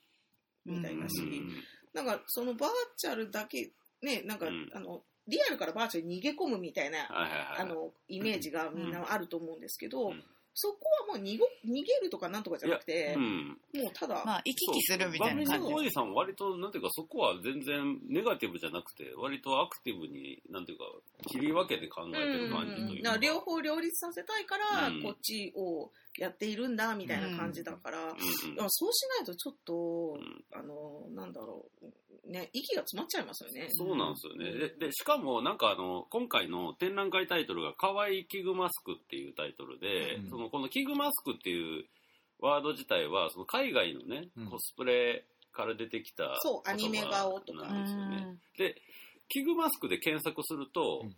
みたいだし、うん。なんかそのバーチャルだけねなんか、うん。あのリアルからバーチャルに逃げ込むみたいな。あのイメージがみんなあると思うんですけど、うん。そこはもう逃げるとかなんとかじゃなくてう、ん。もうただ、まあ、行き来するみたいな感じ。さんは割と、なんていうか、そこは全然ネガティブじゃなくて、割とアクティブに、なんていうか、切り分けて考えてる感じというか。だから両方両立させたいから、うん。こっちをやっているんだみたいな感じだから、うん。そうしないとちょっと、ん。あのなんだろうね息が詰まっちゃいますよね。そうなんですよね。で、でしかも、なんかあの、今回の展覧会タイトルが、可愛い器具マスクっていうタイトルで、うんその、この器具マスクっていうワード自体は、その海外のね、うんコスプレから出てきたそうアニメ顔とかなんですよね。で、キグマスクで検索すると、うん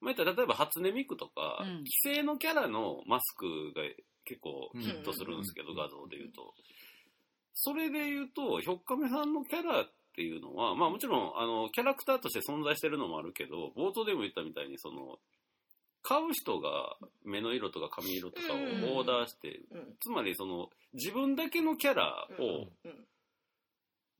まあ、言ったら例えば初音ミクとか、うん既成のキャラのマスクが結構うんヒットするんですけど、うん画像で言うと。それで言うと、ひょっかめさんのキャラっていうのは、まあもちろん、あの、キャラクターとして存在してるのもあるけど、冒頭でも言ったみたいに、その、買う人が目の色とか髪色とかをオーダーして、うん。つまりその、自分だけのキャラをうん。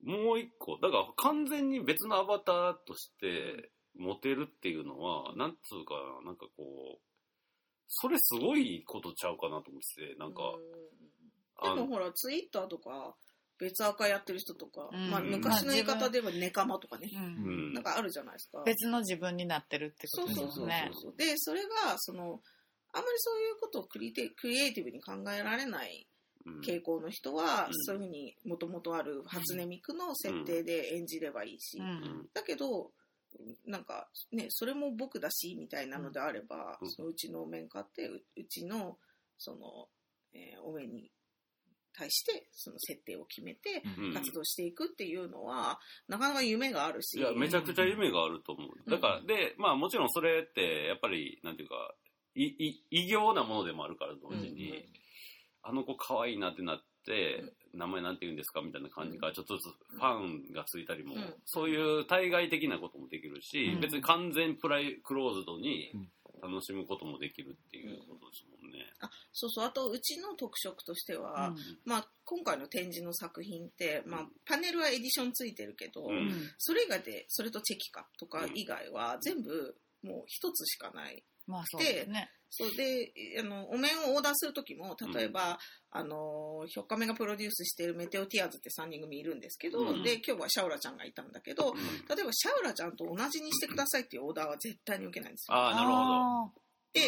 もう一個、だから完全に別のアバターとして持てるっていうのは、なんつうかな、なんかこう、それすごいことちゃうかなと思ってて、なんか、であのもほらツイッターとか別アカやってる人とか、うん。まあ、昔の言い方ではネカマとかね、ううん。ん。なんかあるじゃないですか。別の自分になってるってこそうそうそうとですね。そう。で、それが、その、あんまりそういうことをクリテクリエイティブに考えられないうん。傾向の人は、うん。そういうふうにもともとある初音ミクの設定で演じればいいし、ううん。んだけど、なんかね、それも僕だし、みたいなのであれば、うん。そのうちのお面買って、ううちの、その、えーお面に対して、その設定を決めて、うん活動していくっていうのは、なかなか夢があるし、いや、めちゃくちゃ夢があると思う。だから、で、まあもちろんそれって、やっぱり、なんていうか、い、い、異形なものでもあるから、同時に、うんうん。あの子可愛いなってなって、名前なんて言うんですかみたいな感じから、ちょっとずつファンがついたりも、うん。そういう対外的なこともできるし、うん。別に完全プライクローズドにうん。楽しむこともできるっていうことですもんね。あそうそう、あと、うちの特色としては、うんまあ、今回の展示の作品って、まあうん、パネルはエディションついてるけど、うんそれ以外で、それとチェキカとか以外は、全部、もう一つしかない。まあそうですね。そうで、あの、お面をオーダーするときも、例えば、あの、ひょっかめがプロデュースしているメテオティアーズって3人組いるんですけど、うんで、今日はシャウラちゃんがいたんだけど、例えばシャウラちゃんと同じにしてくださいっていうオーダーは絶対に受けないんですよ。ああ、なるほど。あで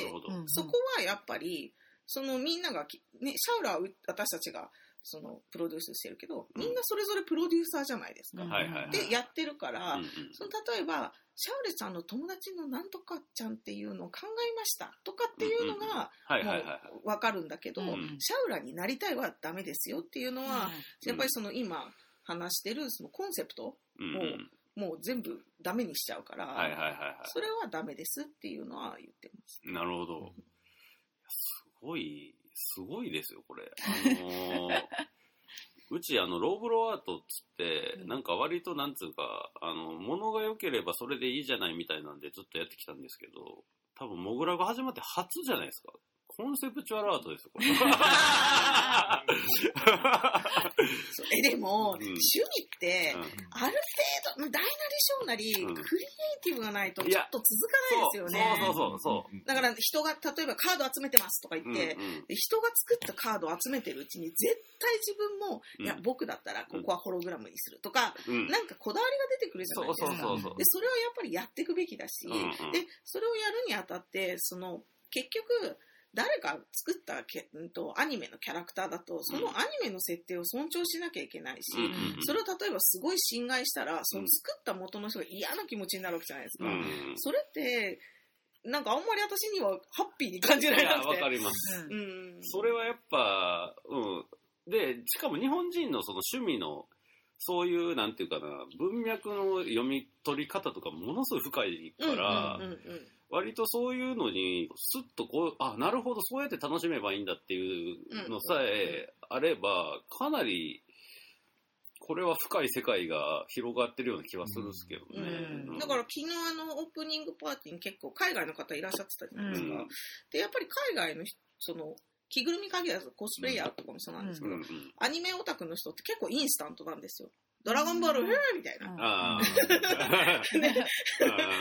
そこはやっぱり、そのみんながき、ね、シャウラはう私たちが、その、プロデュースしてるけど、みんなそれぞれプロデューサーじゃないですか。で、やってるから、うんうんその例えば、シャウレちゃんの友達のなんとかちゃんっていうのを考えましたとかっていうのが、はいはいはいはい。もうわかるんだけど、うんシャウラになりたいはダメですよっていうのは、やっぱりその今話してるそのコンセプト、うんうんもう全部ダメにしちゃうから、それはダメですっていうのは言ってます。い。なるほど。すごい、すごいですよ、これ。あのー <laughs> うち、あの、ローブロアートっつって、なんか割となんつうか、あの、物が良ければそれでいいじゃないみたいなんでずっとやってきたんですけど、多分、モグラが始まって初じゃないですか。コンセプチュアルアートですよ、これ。<laughs> えでも、うん。趣味って、ある程度、まあ大なり小なり、うん。クリエイティブがないとちょっと続かないですよね。そうそうそうそう。だから人が、例えばカード集めてますとか言って、うんうん。で人が作ったカードを集めてるうちに絶対自分も、うん。いや僕だったらここはホログラムにするとか、うん。なんかこだわりが出てくるじゃないですか。そうそうそうそう。でそれはやっぱりやっていくべきだし、うんうん。でそれをやるにあたってその結局誰か作ったけ、うん、とアニメのキャラクターだとそのアニメの設定を尊重しなきゃいけないし、それを例えばすごい侵害したらその作った元の人が嫌な気持ちになるわけじゃないですか。うんそれってなんかあんまり私にはハッピーに感じられなくて。わかります。うんうんそれはやっぱ、うん。で、しかも日本人のその趣味の、そういう、なんていうかな、文脈の読み取り方とかものすごい深いから、うんうんうんうん割とそういうのに、スッとこう、あ、なるほど、そうやって楽しめばいいんだっていうのさえあれば、かなり、これは深い世界が広がってるような気はするんですけどね。うんだから昨日あのオープニングパーティーに結構海外の方いらっしゃってたじゃないですか。うんで、やっぱり海外の人その着ぐるみ限らずコスプレイヤーとかもそうなんですけど、うんうん。アニメオタクの人って結構インスタントなんですよ。ドラゴンボール、うん。へーみたいな。うんああ。<laughs> ね。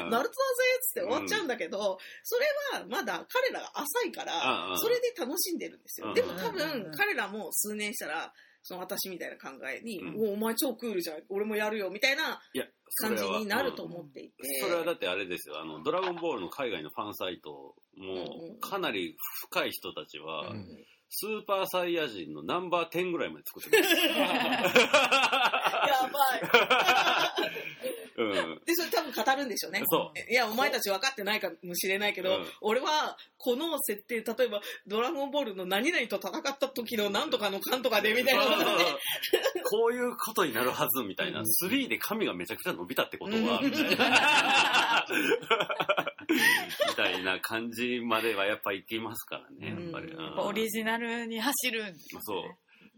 うんナルトだぜっつって終わっちゃうんだけど、それはまだ彼らが浅いからうん、それで楽しんでるんですよ。うんでも多うん分彼らも数年したら、その私みたいな考えに、うん。おお前超クールじゃん、俺もやるよ、みたいないや、そ感じれはになると思っていて。それはだってあれですよ、あの、ドラゴンボールの海外のファンサイトうんも、かなり深い人たちは、うんスーパーサイヤ人のナンバー10ぐらいまで作ってます。<laughs> やばい。<laughs> うん。で、それ多分語るんでしょうね。そいや、お前たち分かってないかもしれないけど、うん俺は、この設定、例えば、ドラゴンボールの何々と戦った時のなんとかのかんとかで、みたいなことで、こういうことになるはずみたいな、うん3で髪がめちゃくちゃ伸びたってことは、うんみたいな。みたいな感じまではやっぱいきますからね、やっぱり。うんうんオリジナルに走るんですねそう。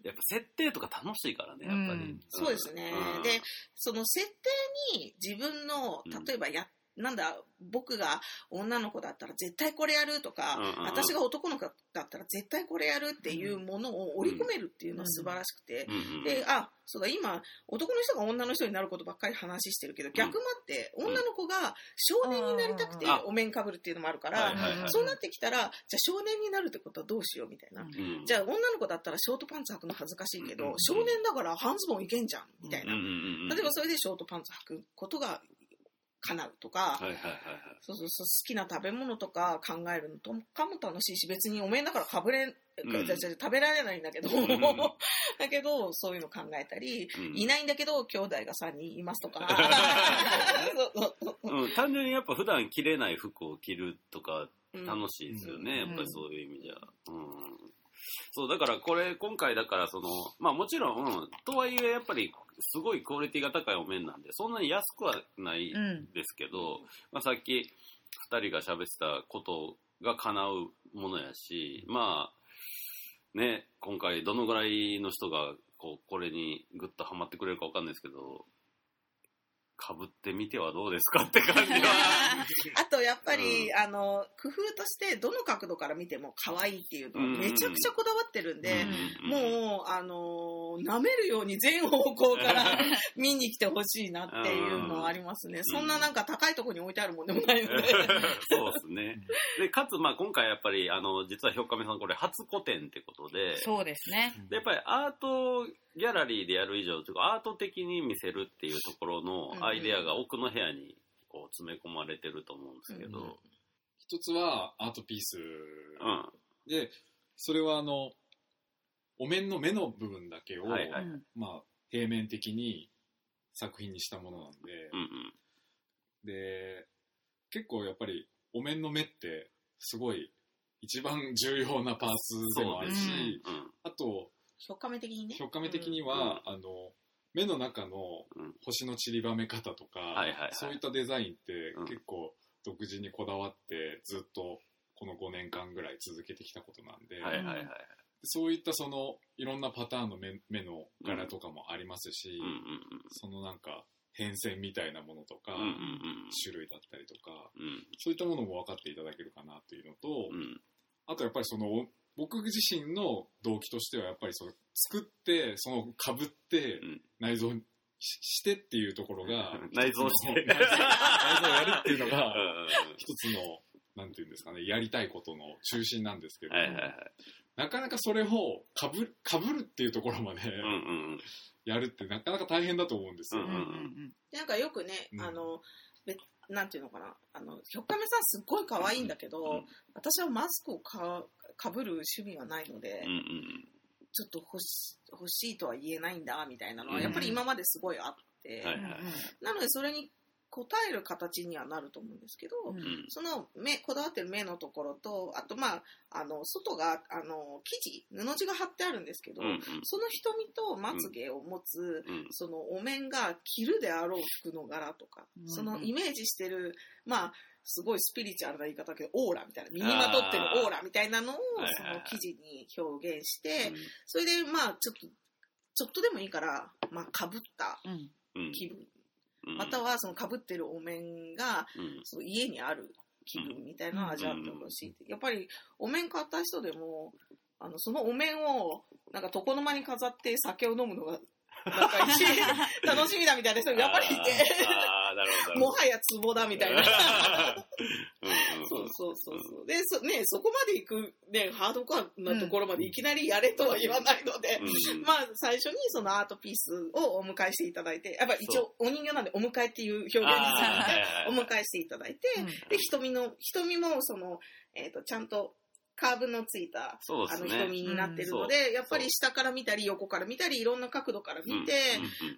やっぱ設定とか楽しいからね、やっぱり。うんそうですね。うんで、その設定に自分のうん、例えばや、なんだ、僕が女の子だったら絶対これやるとか、うんうんうん。私が男の子だったら絶対これやるっていうものを織り込めるっていうのは素晴らしくて、うん。うんで、あ、そうだ、今、男の人が女の人になることばっかり話してるけど、逆もあって、うん。女の子が少年になりたくてあお面かぶるっていうのもあるから、そうなってきたら、じゃあ少年になるってことはどうしようみたいな。じゃあ女の子だったらショートパンツ履くの恥ずかしいけど、うん少年だから半ズボンいけんじゃん、みたいな。例えばそれでショートパンツ履くことが叶うとか、はいはいはいはい。そうそうそう好きな食べ物とか考えるのとかも楽しいし、別にお面だからかぶれ、うん食べられないんだけど、ん <laughs> だけど、そういうの考えたり、うんいないんだけど、兄弟が3人いますとか。単純にやっぱ普段着れない服を着るとかうん楽しいですよね、うんやっぱりそういう意味じゃ。うん。そう、だからこれ、今回だからその、まあもちろん、とはいえやっぱりすごいクオリティが高いお面なんで、そんなに安くはないうんですけど、まあさっき二人が喋ってたことが叶うものやし、まあ、ね、今回どのぐらいの人がこうこれにグッとハマってくれるかわかんないですけど、かぶってみてはどうですかって感じは。<laughs> あと、やっぱり、あの、工夫として、どの角度から見ても可愛いっていうのはめちゃくちゃこだわってるんで、うん。もう、あの舐めるように全方向から <laughs> 見に来てほしいなっていうのはありますね。そんななんか高いところに置いてあるもんでもないので。<laughs> そうですね。で、かつ、まあ今回やっぱり、あの、実はひょっかめさんこれ初個展ってことで、そうですね。でやっぱりアートギャラリーでやる以上、というかアート的に見せるっていうところのアイデアが奥の部屋にこう詰め込まれてると思うんですけど、うん一つはアートピースうん。で、それはあの、お面の目の部分だけを、はいはい。うん。まあ、平面的に作品にしたものなんで、うんうん。で、結構やっぱりお面の目ってすごい一番重要なパーツでもあるし、そうん。あと、評価目的にね。評価目的には、あの、目の中のうん。星の散りばめ方とか、はいはいはい。そういったデザインってうん。結構独自にこだわってずっとこの5年間ぐらい続けてきたことなんで、はいはいはい。そういったそのいろんなパターンの目目の柄とかもありますし、うんうんそのなんか変遷みたいなものとか、うん。うんうん種類だったりとか、うん。そういったものも分かっていただけるかなというのと、うん。うん。あとやっぱりその僕自身の動機としてはやっぱりその作ってそのかぶってうん内蔵ししてっていうところが <laughs> 内蔵して <laughs> 内蔵内蔵をやるっていうのうんがうん一つのなんていうんですかねやりたいことの中心なんですけど、はいはいはい。なかなかそれをかぶかぶるっていうところまでうんうんやるってなかなか大変だと思うんですよ、うんうんうんでなんかよくね、うん。あの、べなんていうのかな、あの、ひょっかめさんすっごい可愛いんだけど、うん私はマスクをかかぶる趣味はないので、うん。うんうん。ちょっと欲し欲しいとは言えないんだ、みたいなのは、うんやっぱり今まですごいあって、はいうんなのでそれに応える形にはなると思うんですけど、うん。うん。その目、こだわってる目のところと、あとまあ、あの、外が、あの、生地、布地が貼ってあるんですけど、うんうん。その瞳とまつげを持つ、うん。そのお面が着るであろう服の柄とか、うん。そのイメージしてる、まあ、すごいスピリチュアルな言い方だけど、オーラみたいな、身にまとってるオーラみたいなのを、その生地に表現して、それでまあ、ちょっと、ちょっとでもいいから、まあ、かぶった気分、うんまたはそのかぶってるお面が、うん。その家にある気分みたいなのを味わってほしいって、やっぱりお面買った人でもあのそのお面をなんか床の間に飾って酒を飲むのがなんか一楽しみだみたいな人やっぱりいてなるほど。もはやツボだみたいな。<laughs> そうそうそうそう。でそ,、ね、そこまで行く、ね、ハードコアなところまでいきなりやれとは言わないので、うん。まあ、最初にそのアートピースをお迎えしていただいて、やっぱ一応お人形なんでお迎えっていう表現にあーはいはいお迎えしていただいて、うん。で、瞳の、瞳もその、えっ、と、ちゃんと、カーブのついた、そうですね。あの瞳になってるので、やっぱり下から見たり横から見たりいろんな角度から見て、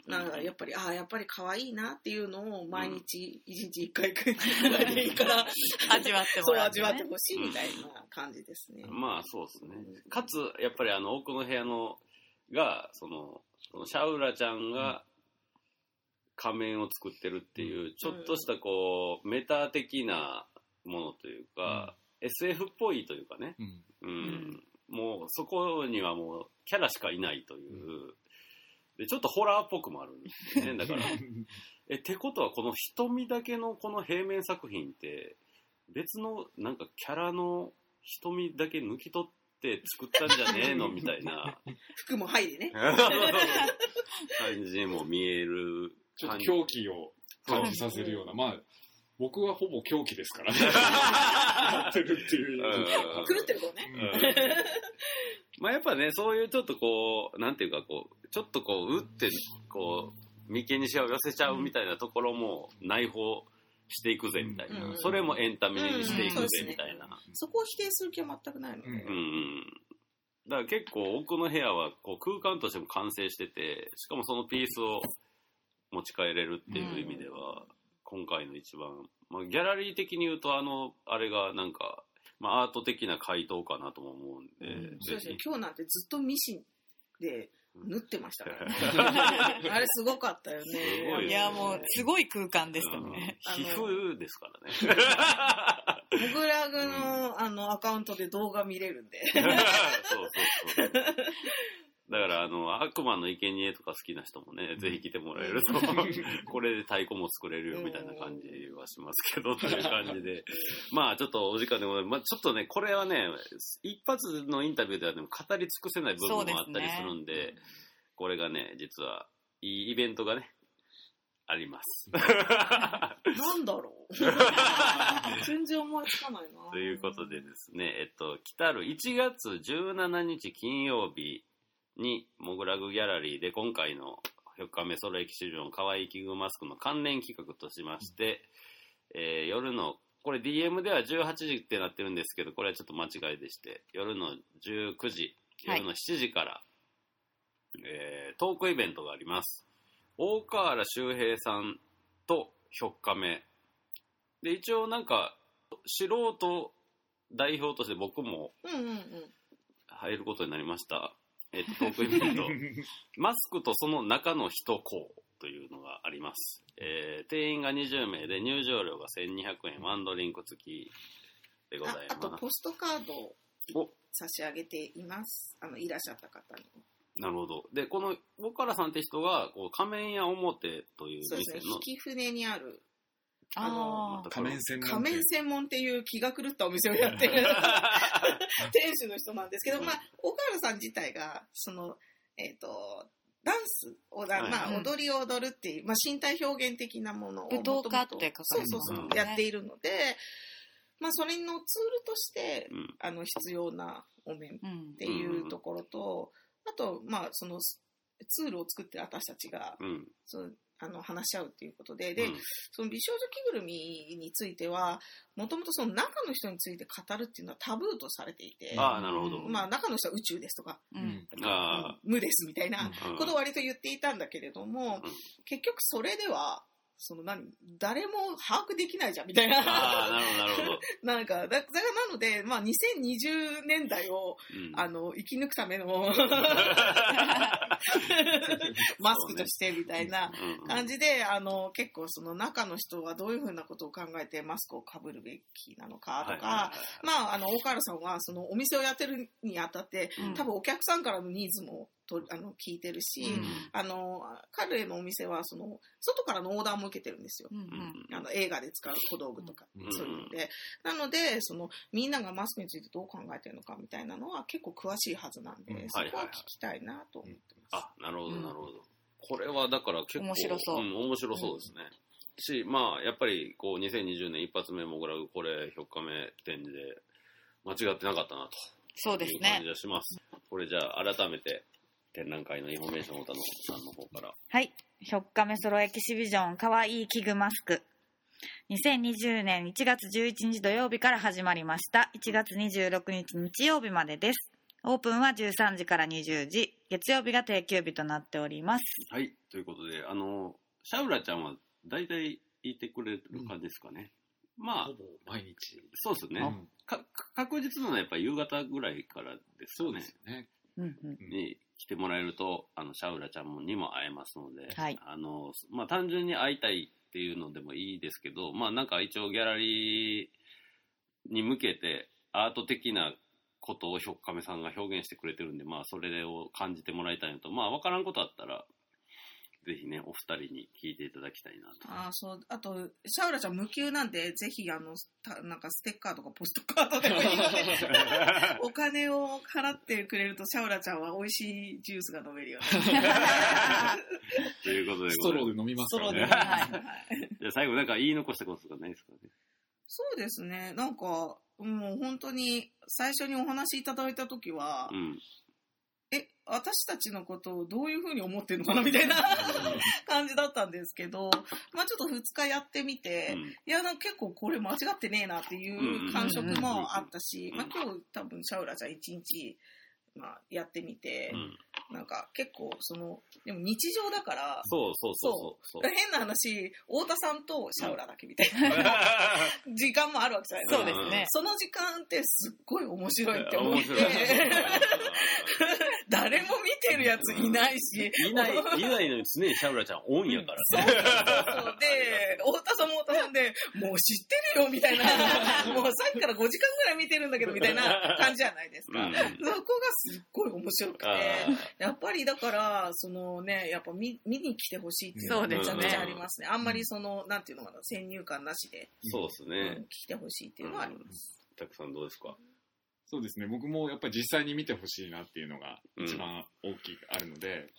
うん。なんかやっぱりああやっぱり可愛いなっていうのを毎日一日一回くらいでいいから味わってもらう、味わってほしいみたいな感じですね。まあそうですね。かつ、やっぱりあの奥の部屋のが、その、そのシャウラちゃんが仮面を作ってるっていう、ちょっとしたこう、メタ的なものというか、SF っぽいというかね、うん。うん、もうそこにはもうキャラしかいないという、でちょっとホラーっぽくもあるんですよね。<laughs> だから、え、ってことはこの瞳だけのこの平面作品って、別のなんかキャラの瞳だけ抜き取って作ったんじゃねえのみたいな。<laughs> 服も入りね。<laughs> 感じにも見えるちょっと。狂気を感じさせるような、まあ、僕はほぼ狂気ですからね。<laughs> やってるっていう。うん狂ってる子ね。うんまあやっぱね、そういうちょっとこう、なんていうかこう、ちょっとこう、打って、こう、眉間にしわを寄せちゃうみたいなところも内包していくぜみたいな。うんそれもエンタメにしていくうんぜみたいな。そこを否定する気は全くないので。うんうんうん。だから結構奥の部屋はこう空間としても完成してて、しかもそのピースを持ち帰れるっていう意味では、今回の一番、まあ、ギャラリー的に言うとあの、あれがなんか、まあアート的な回答かなとも思うんで、うんそうですね。今日なんてずっとミシンで縫ってましたからね。<laughs> あれすごかったよすね。ごいいや、もう、すごい空間でしたうんね。あの皮膚ですからね。モグラグのあのアカウントで動画見れるんで。そうそうそう。<laughs> だから、あの、悪魔の生贄とか好きな人もね、ぜひ来てもらえると、<laughs> これで太鼓も作れるよみたいな感じはしますけど、という感じで。まあ、ちょっとお時間でございます。まあ、ちょっとね、これはね、一発のインタビューではでも語り尽くせない部分もあったりするんで、これがね、実は、いいイベントがね、あります。<laughs> なんだろう。<laughs> 全然思いつかないな。ということでですね、えっと、来たる1月17日金曜日に、モグラグギャラリーで今回の4日目ソロエキシビジョン可愛い器具マスクの関連企画としまして、えー夜の、これ DM では18時ってなってるんですけど、これはちょっと間違いでして、夜の19時、はい夜の7時から、えートークイベントがあります。大河原周平さんと4日目。で、一応なんか、素人代表として僕も。入ることになりました。えっと、トークイベント。マスクとその中の人校というのがあります。えー定員が20名で入場料が1200円、ワンドリンク付きでございああとます。ポストカードをお差し上げています。あのいらっしゃった方に。なるほど。で、この、岡原さんって人が、こう、仮面屋表というそうですね店。の引、き船にあるああの仮面専門仮面専門っていう気が狂ったお店をやってる。<laughs> 店主の人なんですけど、まあ、岡原さん自体が、その、えっ、と、ダンスをだ、はい。まあ、うん踊りを踊るっていう、まあ、身体表現的なものを舞踏家って書かそうそうやっているので、まあ、それのツールとして、うん。あの、必要なお面っ。ていうところと、あと、まあ、その、ツールを作ってる私たちが、うん。そのあの話し合うっていうことで、で、うん。その美少女着ぐるみについては、もともとその中の人について語るっていうのはタブーとされていて、ああ、なるほど。まあ中の人は宇宙ですとか、うん。あ無ですみたいなことを割と言っていたんだけれども、うん。結局それでは、その何、誰も把握できないじゃんみたいな。ああ、なるほど、なるほど。<laughs> なんか、だだからなので、まあ2020年代を、うん。あの、生き抜くための <laughs> マスクとしてみたいなうん感じで、あの、結構その中の人はどういうふうなことを考えてマスクをかぶるべきなのかとか、まあ、あの、大河原さんはそのお店をやってるにあたって、うん。多分お客さんからのニーズもとあの聞いてるし、うんあの、彼のお店はその、外からのオーダーも受けてるんですよ。うんうんあの映画で使う小道具とか、うんそういうので、なのでそのみんながマスクについてどう考えてるのかみたいなのは結構詳しいはずなんで、うんそこは聞きたいなと思ってます。あ、なるほど、うんなるほど。これはだから結構、面白そうん面白そうですね。し、まあ、やっぱり、こう、2020年一発目もぐらう、これ、4日目展示で、間違ってなかったな、そうですね感じ。がします。これじゃあ、改めて、展覧会のインフォメーションを太野さんの方から。はい。4日目ソロエキシビジョン、かわいい器具マスク。2020年1月11日土曜日から始まりました。1月26日日曜日までです。オープンは13時から20時、月曜日が定休日となっております。はい、ということで、あの、シャウラちゃんは大体いてくれる感じですかね。まあほ、ぼ毎日。そうですね。うんか確実なのはやっぱ夕方ぐらいからですかねそうです。よね。うんうん。に来てもらえると、あの、シャウラちゃんもにも会えますので、はい。あの、まあ、単純に会いたいっていうのでもいいですけど、まあ、なんか一応ギャラリーに向けてアート的なことをひょっかめさんが表現してくれてるんで、まあ、それを感じてもらいたいのと、まあ、わからんことあったら、ぜひね、お二人に聞いていただきたいなと。ああ、そう。あと、シャウラちゃん無給なんで、ぜひ、あの、たなんかステッカーとかポストカードでもいいので、<laughs> お金を払ってくれると、シャウラちゃんは美味しいジュースが飲めるよね。ということでストローで飲みますソロで。からね。はいはいじゃあ最後なんか言い残したこととかないですかね？そうですね。なんか、もう本当に、最初にお話しいただいたときは、うん。え、私たちのことをどういうふうに思ってるのかなみたいな <laughs> 感じだったんですけど、まあちょっと2日やってみて、うん。いや、結構これ間違ってねえなっていう感触もあったし、うん。まあ今日多分シャウラちゃん1日、まあ、やってみて、うん。なんか結構その、でも日常だから、そうそうそうそう。変な話、太田さんとシャウラだけみたいな <laughs> 時間もあるわけじゃないですか。そうですね。その時間ってすっごい面白いって思って、誰も見てるやついないし、いない、いないのに常にシャウラちゃんオンやから。<laughs> そうそうそう。で、太田さんも太田さんで、もう知ってるよみたいな、<laughs> もうさっきから5時間ぐらい見てるんだけどみたいな感じじゃないですか。うんそこがすっごい面白くて、あやっぱりだから、そのね、やっぱ見見に来てほしいっていうのめちゃくちゃありますね。あんまりその、なんていうのかな、先入観なしで、ーそうですうんね。来てほしいっていうのはあります。たくさんどうですか？そうですね。僕もやっぱり実際に見てほしいなっていうのが一番大きくあるので、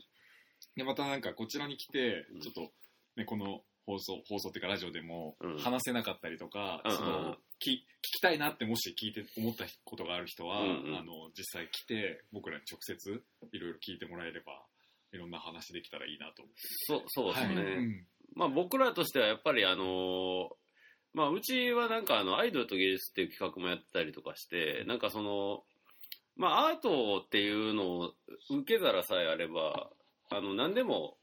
で、またなんかこちらに来てうん、ちょっとね、この放送、放送っていうかラジオでもうん。話せなかったりとか、うん。そのき聞きたいなってもし聞いて思ったことがある人は、うんうん。あの、実際来て僕らに直接いろいろ聞いてもらえれば、いろんな話できたらいいなと思って。そう、そうですね。はい。うん。まあ僕らとしてはやっぱりあのーまあうちはなんかあのアイドルと芸術っていう企画もやってたりとかして、なんかその、まあアートっていうのを受け皿さえあれば、あの何でも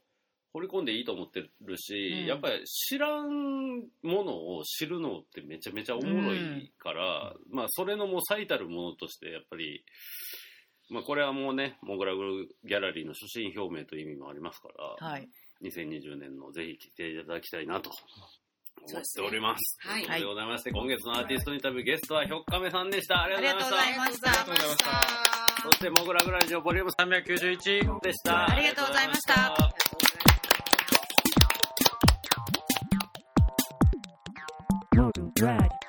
掘り込んでいいと思ってるし、うん。やっぱり知らんものを知るのってめちゃめちゃおもろいから、まあそれのもう最たるものとしてやっぱり、まあこれはもうね、モグラグルギャラリーの初心表明という意味もありますから、はい。2020年のぜひ来ていただきたいなと思っております。はいということでございまして、今月のアーティストインタビューゲストはひょっかめさんでした。ありがとうございました。ありがとうございました。そして、モグラグラジオボリューム391でした。ありがとうございましたあり